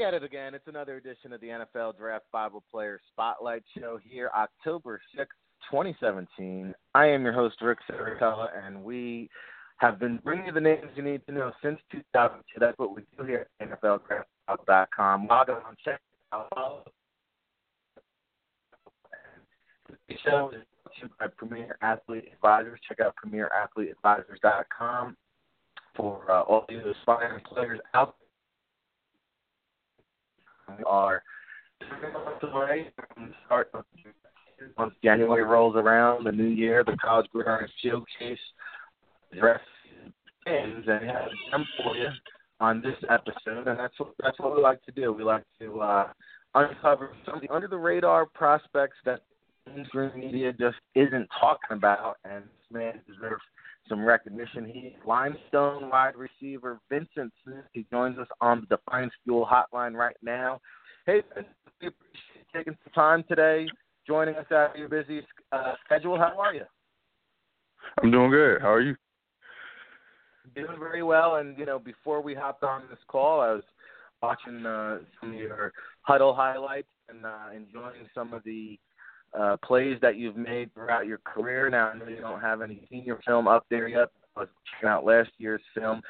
At it again. It's another edition of the NFL Draft Bible Player Spotlight Show here, October 6th, 2017. I am your host, Ric Serritella, and we have been bringing you the names you need to know since 2002. That's what we do here at NFLDraftBible.com. Log on, check it out. The show is brought to you by Premier Athlete Advisors. Check out PremierAthleteAdvisors.com for uh, all the aspiring players out are the start once January rolls around, the new year, the College Gridiron Showcase dress ends, and we have them for you on this episode, and that's what that's what we like to do. We like to uh, uncover some of the under the radar prospects that mainstream media just isn't talking about, and this man deserves some recognition. He's Limestone wide receiver Vyncint Smith. He joins us on the Defiance Fuel Hotline right now. Hey, Vyncint, we appreciate you taking some time today, joining us out of your busy uh, schedule. How are you? I'm doing good. How are you? Doing very well. And you know, before we hopped on this call, I was watching uh, some of your Hudl highlights and uh, enjoying some of the uh, plays that you've made throughout your career. Now I know you don't have any senior film up there yet. I was checking out last year's film.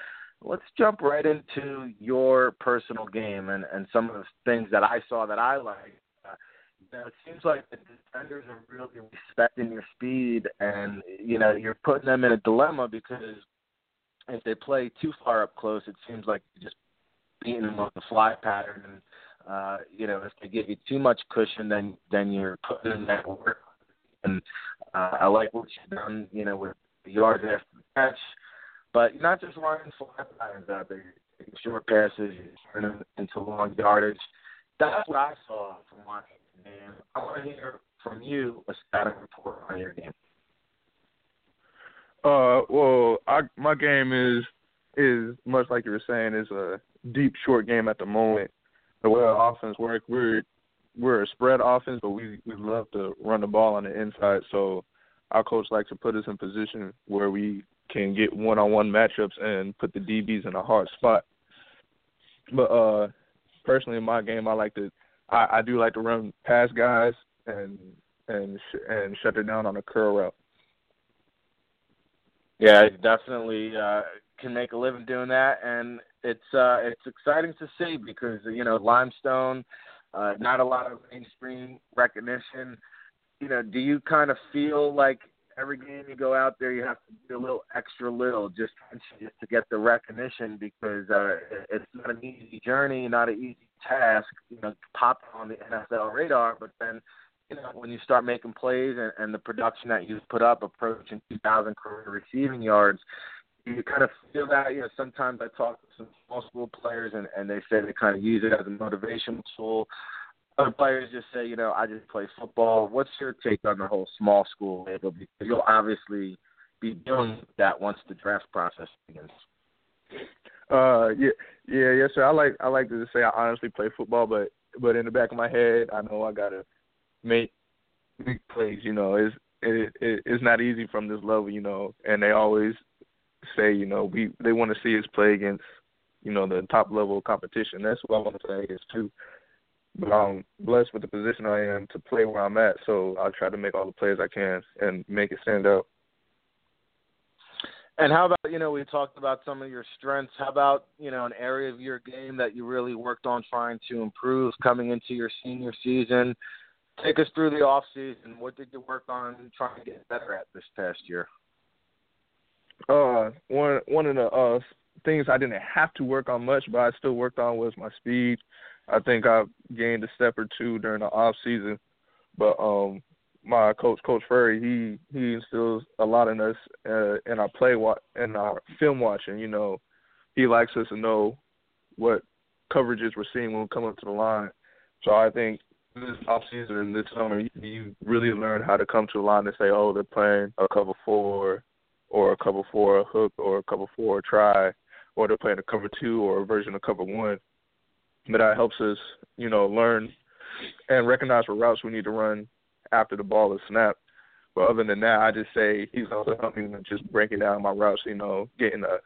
Let's jump right into your personal game and, and some of the things that I saw that I like. Uh, you know, it seems like the defenders are really respecting your speed, and you know you're putting them in a dilemma because if they play too far up close, it seems like you're just beating them with the fly pattern and uh, you know, if they give you too much cushion, then then you're putting in that work. And uh, I like what you've done, you know, with the yards after the catch. But not just running flat patterns out there. You're short passes, you're turning them into long yardage. That's what I saw from watching the game. I want to hear from you a static report on your game. Uh, well, I, my game is is much like you were saying is a deep short game at the moment the way our offense works, we're we're a spread offense, but we we love to run the ball on the inside. So our coach likes to put us in position where we can get one-on-one matchups and put the DBs in a hard spot. But uh, personally, in my game, I like to I, I do like to run past guys and and sh- and shut it down on a curl route. Yeah, definitely uh, can make a living doing that, and it's uh, it's exciting to see because you know Limestone, uh, not a lot of mainstream recognition. You know, do you kind of feel like every game you go out there you have to do a little extra little just just to get the recognition because uh, it's not an easy journey, not an easy task. You know, pop on the NFL radar, but then you know, when you start making plays and, and the production that you've put up, approaching 2,000 career receiving yards, you kind of feel that. You know, sometimes I talk to some small school players, and and they say they kind of use it as a motivational tool. Other players just say, you know, I just play football. What's your take on the whole small school label? Because you'll obviously be doing that once the draft process begins. Uh, yeah, yeah, yes, sir. I like I like to say I honestly play football, but but in the back of my head, I know I gotta make big plays. You know, it's it, it it's not easy from this level. You know, and they always say, you know, we they want to see us play against, you know, the top level competition. That's what I want to say is too. But I'm blessed with the position I am to play where I'm at, so I'll try to make all the plays I can and make it stand out. And how about you know we talked about some of your strengths. How about you know an area of your game that you really worked on trying to improve coming into your senior season? Take us through the off season. What did you work on trying to get better at this past year? Uh one one of the uh things I didn't have to work on much, but I still worked on was my speed. I think I gained a step or two during the off season, but um my coach, Coach Furey, he he instills a lot in us uh, in our play wa- in our film watching. You know, he likes us to know what coverages we're seeing when we come up to the line. So I think this off season and this summer, you, you really learn how to come to the line and say, oh, they're playing a cover four, or a cover four hook or a cover four try, or they're playing a cover two or a version of cover one. But that helps us, you know, learn and recognize what routes we need to run after the ball is snapped. But other than that, I just say he's also helping me just breaking down my routes, you know, getting a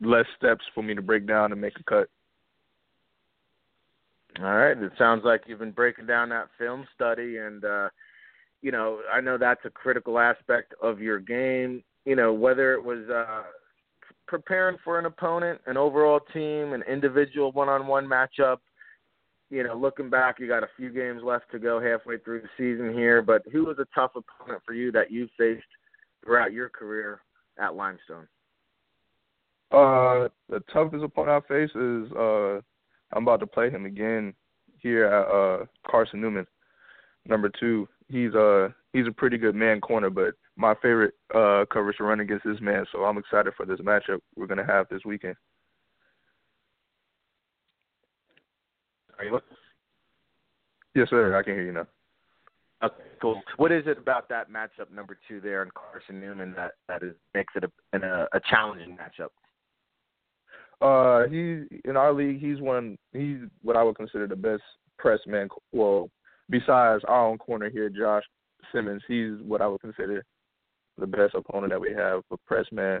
less steps for me to break down and make a cut. All right. It sounds like you've been breaking down that film study, and uh, you know, I know that's a critical aspect of your game. You know, whether it was uh, preparing for an opponent, an overall team, an individual one-on-one matchup. You know, looking back, you got a few games left to go halfway through the season here. But who was a tough opponent for you that you faced throughout your career at Limestone? Uh, the toughest opponent I face is uh, I'm about to play him again here at uh Carson Newman, number two. He's uh he's a pretty good man corner, but my favorite uh coverage to run against this man, so I'm excited for this matchup we're gonna have this weekend. Are you Yes, sir. I can hear you now. Okay, cool. What is it about that matchup number two there in Carson Newman that that is makes it a a, a challenging matchup? Uh, he in our league, he's one. He's what I would consider the best press man. Well, besides our own corner here, Josh Simmons, he's what I would consider the best opponent that we have for press man.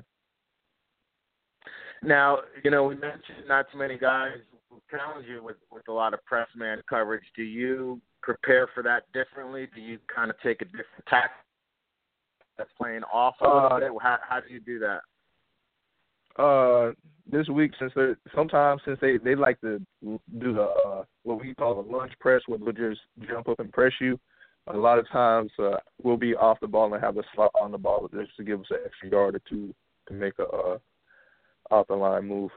Now, you know, we mentioned not too many guys challenge you with with a lot of press man coverage. Do you prepare for that differently? Do you kind of take a different tack that's playing off a little uh, bit? How how do you do that? Uh, this week since they sometimes since they they like to do the uh, what we call the lunge press, where they'll just jump up and press you. A lot of times uh, we'll be off the ball and have a slot on the ball just to give us an extra yard or two to make a uh, off the line move.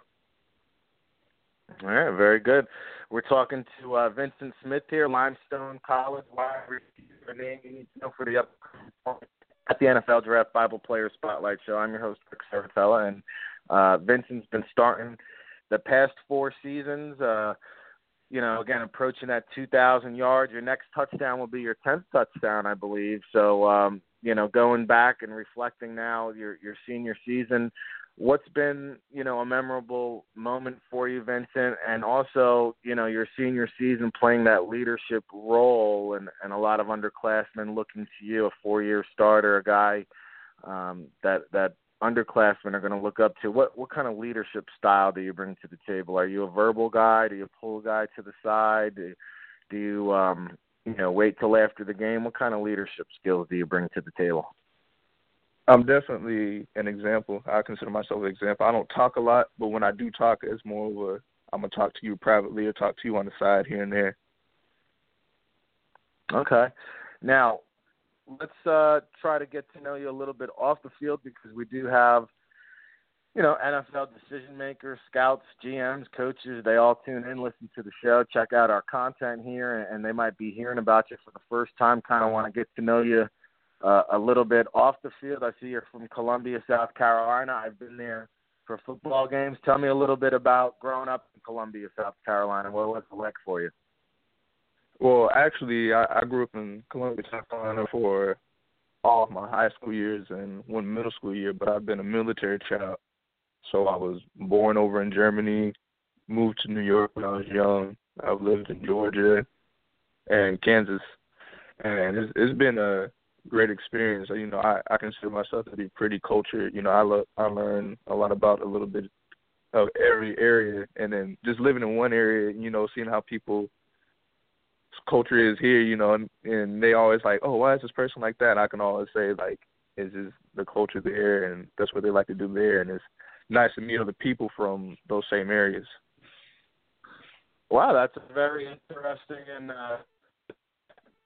All right, very good. We're talking to uh, Vyncint Smith here, Limestone College wide receiver. Name you need to know for the up at the NFL Draft Bible Player Spotlight Show. I'm your host Ric Serritella, and uh, Vyncint's been starting the past four seasons. Uh, you know, again, approaching that 2,000 yards. Your next touchdown will be your 10th touchdown, I believe. So, um, you know, going back and reflecting now your your senior season, what's been you know a memorable moment for you, Vyncint, and also you know your senior season playing that leadership role, and and a lot of underclassmen looking to you, a four-year starter, a guy um, that that underclassmen are going to look up to. What what kind of leadership style do you bring to the table? Are you a verbal guy? Do you pull a guy to the side? Do, do you um you know wait till after the game? What kind of leadership skills do you bring to the table? I'm definitely an example. I consider myself an example. I don't talk a lot, but when I do talk, it's more of a I'm gonna talk to you privately or talk to you on the side here and there. Okay. Now, let's uh, try to get to know you a little bit off the field because we do have, you know, NFL decision makers, scouts, GMs, coaches. They all tune in, listen to the show, check out our content here, and they might be hearing about you for the first time. Kind of want to get to know you uh, a little bit off the field. I see you're from Columbia, South Carolina. I've been there for football games. Tell me a little bit about growing up in Columbia, South Carolina. What was it like for you? Well, actually, I, I grew up in Columbia, South Carolina for all of my high school years and one middle school year, but I've been a military child. So I was born over in Germany, moved to New York when I was young. I've lived in Georgia and Kansas, and it's, it's been a great experience. You know, I, I consider myself to be pretty cultured. You know, I lo- I learn a lot about a little bit of every area, and then just living in one area, you know, seeing how people culture is here, you know, and, and they always like, oh, why is this person like that? And I can always say like, it's just the culture there, and that's what they like to do there, and it's nice to meet other people from those same areas. Wow, that's very interesting and uh,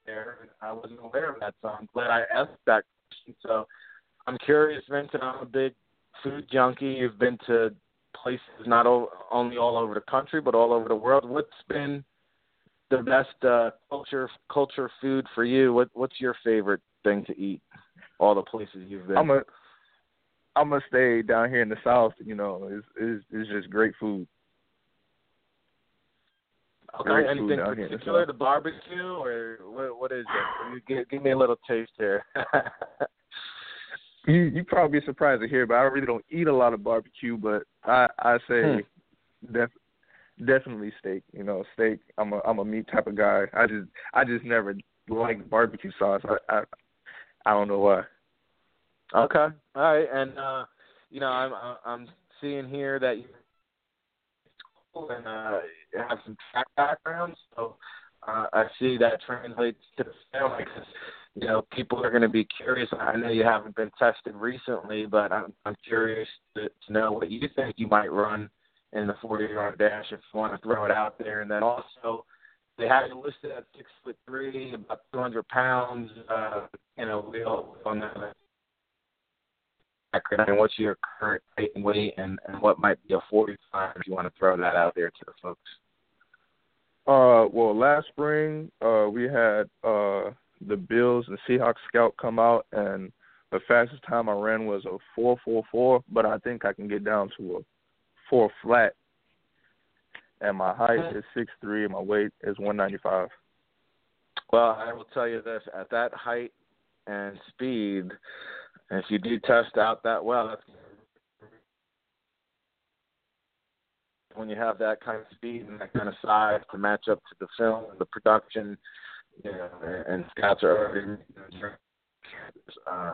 there. I wasn't aware of that, so I'm glad I asked that question. So I'm curious, Vyncint. I'm a big food junkie. You've been to places not only all over the country but all over the world. What's been the best uh, culture culture food for you? What what's your favorite thing to eat? All the places you've been. I'm a I'm gonna stay down here in the south. You know, it's it's, it's just great food. Okay, great anything particular? The, the barbecue or what? What is it? Give, give me a little taste here. you you probably be surprised to hear, but I really don't eat a lot of barbecue. But I I say hmm. def, definitely steak. You know, steak. I'm a I'm a meat type of guy. I just I just never liked barbecue sauce. I I, I don't know why. Okay, all right, and uh, you know I'm I'm seeing here that you and uh, have some track background, so uh, I see that translates to the film because you know people are going to be curious. I know you haven't been tested recently, but I'm, I'm curious to, to know what you think you might run in the 40 yard dash if you want to throw it out there, and then also they have you listed at six foot three, about 200 pounds. Uh, know, we all on that and what's your current height and weight, and, and what might be a 40 time if you want to throw that out there to the folks. Uh, well, last spring, uh, we had uh the Bills and Seahawks scout come out, and the fastest time I ran was a four four four, but I think I can get down to a four flat. And my height is six three, and my weight is one ninety five. Well, I will tell you this: at that height and speed, if you do test out that well, that's when you have that kind of speed and that kind of size to match up to the film and the production, you know, and scouts are already uh,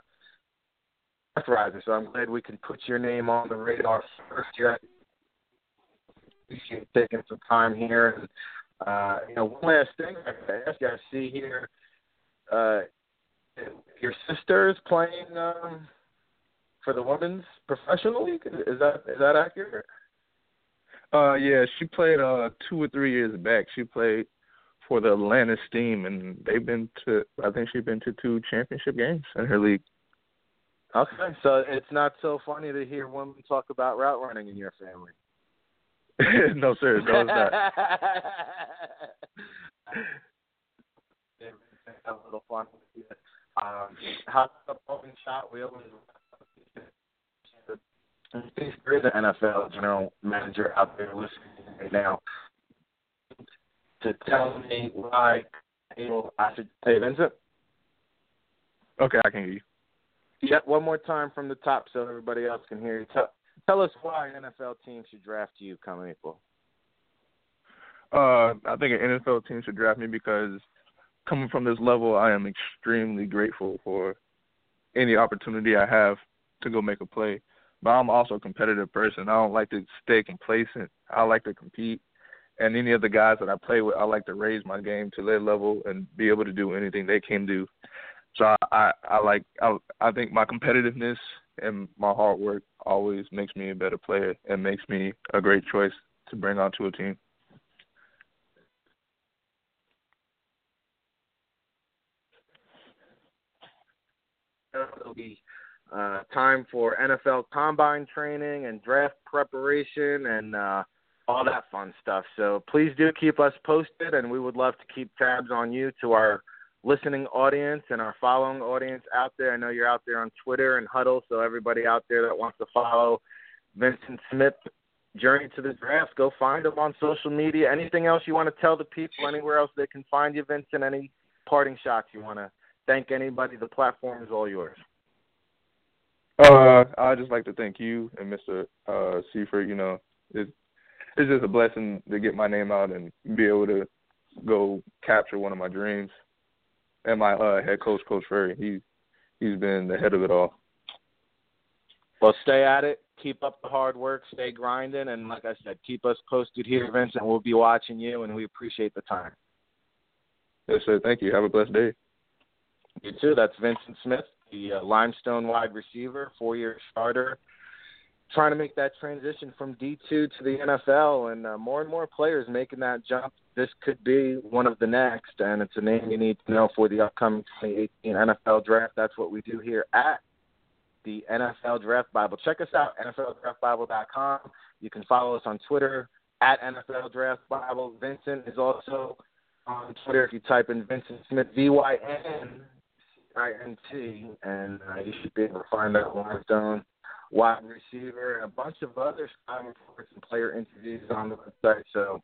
riser. So I'm glad we can put your name on the radar first year. Appreciate taking some time here. And uh, you know, one last thing I gotta ask you, I see here uh, your sister is playing um, for the women's professional league. Is that is that accurate? Uh, yeah, she played uh two or three years back. She played for the Atlanta Steam, and they've been to I think she's been to two championship games in her league. Okay, so it's not so funny to hear women talk about route running in your family. no, sir, no, it's not. a little fun with you. Um, how the shot? We always there is an NFL general manager out there listening right now to tell me why I should. Hey, Vyncint. Okay, I can hear you. Yeah, one more time from the top so everybody else can hear you. Tell, tell us why an NFL team should draft you coming April. Uh, I think an NFL team should draft me because coming from this level, I am extremely grateful for any opportunity I have to go make a play. But I'm also a competitive person. I don't like to stay complacent. I like to compete. And any of the guys that I play with, I like to raise my game to their level and be able to do anything they can do. So I, I, I like I, I think my competitiveness and my hard work always makes me a better player and makes me a great choice to bring onto a team. It'll be uh, time for NFL combine training and draft preparation and uh, all that fun stuff. So please do keep us posted, and we would love to keep tabs on you to our listening audience and our following audience out there. I know you're out there on Twitter and Hudl, so everybody out there that wants to follow Vyncint Smith journey to the draft, go find him on social media. Anything else you want to tell the people? Anywhere else they can find you, Vyncint? Any parting shots you want to thank anybody? The platform is all yours. Uh, I'd just like to thank you and Mr. Uh, Seifert. You know, it's it's just a blessing to get my name out and be able to go capture one of my dreams. And my uh, head coach, Coach Ferry, he he's been the head of it all. Well, stay at it. Keep up the hard work. Stay grinding, and like I said, keep us posted here, Vyncint. We'll be watching you, and we appreciate the time. Yes, sir. Thank you. Have a blessed day. You too. That's Vyncint Smith, the uh, Limestone wide receiver, four year starter, trying to make that transition from D2 to the NFL, and uh, more and more players making that jump. This could be one of the next, and it's a name you need to know for the upcoming 2018 NFL draft. That's what we do here at the NFL Draft Bible. Check us out, NFLDraftBible.com. You can follow us on Twitter at NFL Draft Bible. Vyncint is also on Twitter if you type in Vyncint Smith, V Y N I-N-T, and uh, you should be able to find that Limestone wide receiver and a bunch of other scouting reports and player interviews on the website. So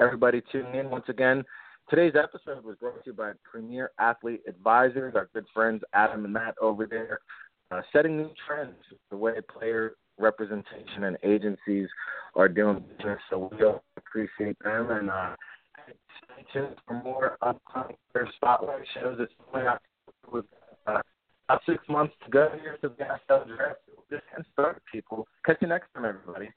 everybody tune in once again. Today's episode was brought to you by Premier Athlete Advisors, our good friends Adam and Matt over there, uh, setting new trends the way player representation and agencies are doing business. So we all appreciate them and uh, stay tuned for more upcoming spotlight shows. It's coming out with uh, about six months to go here to the NFL draft. Just started, people. Catch you next time, everybody.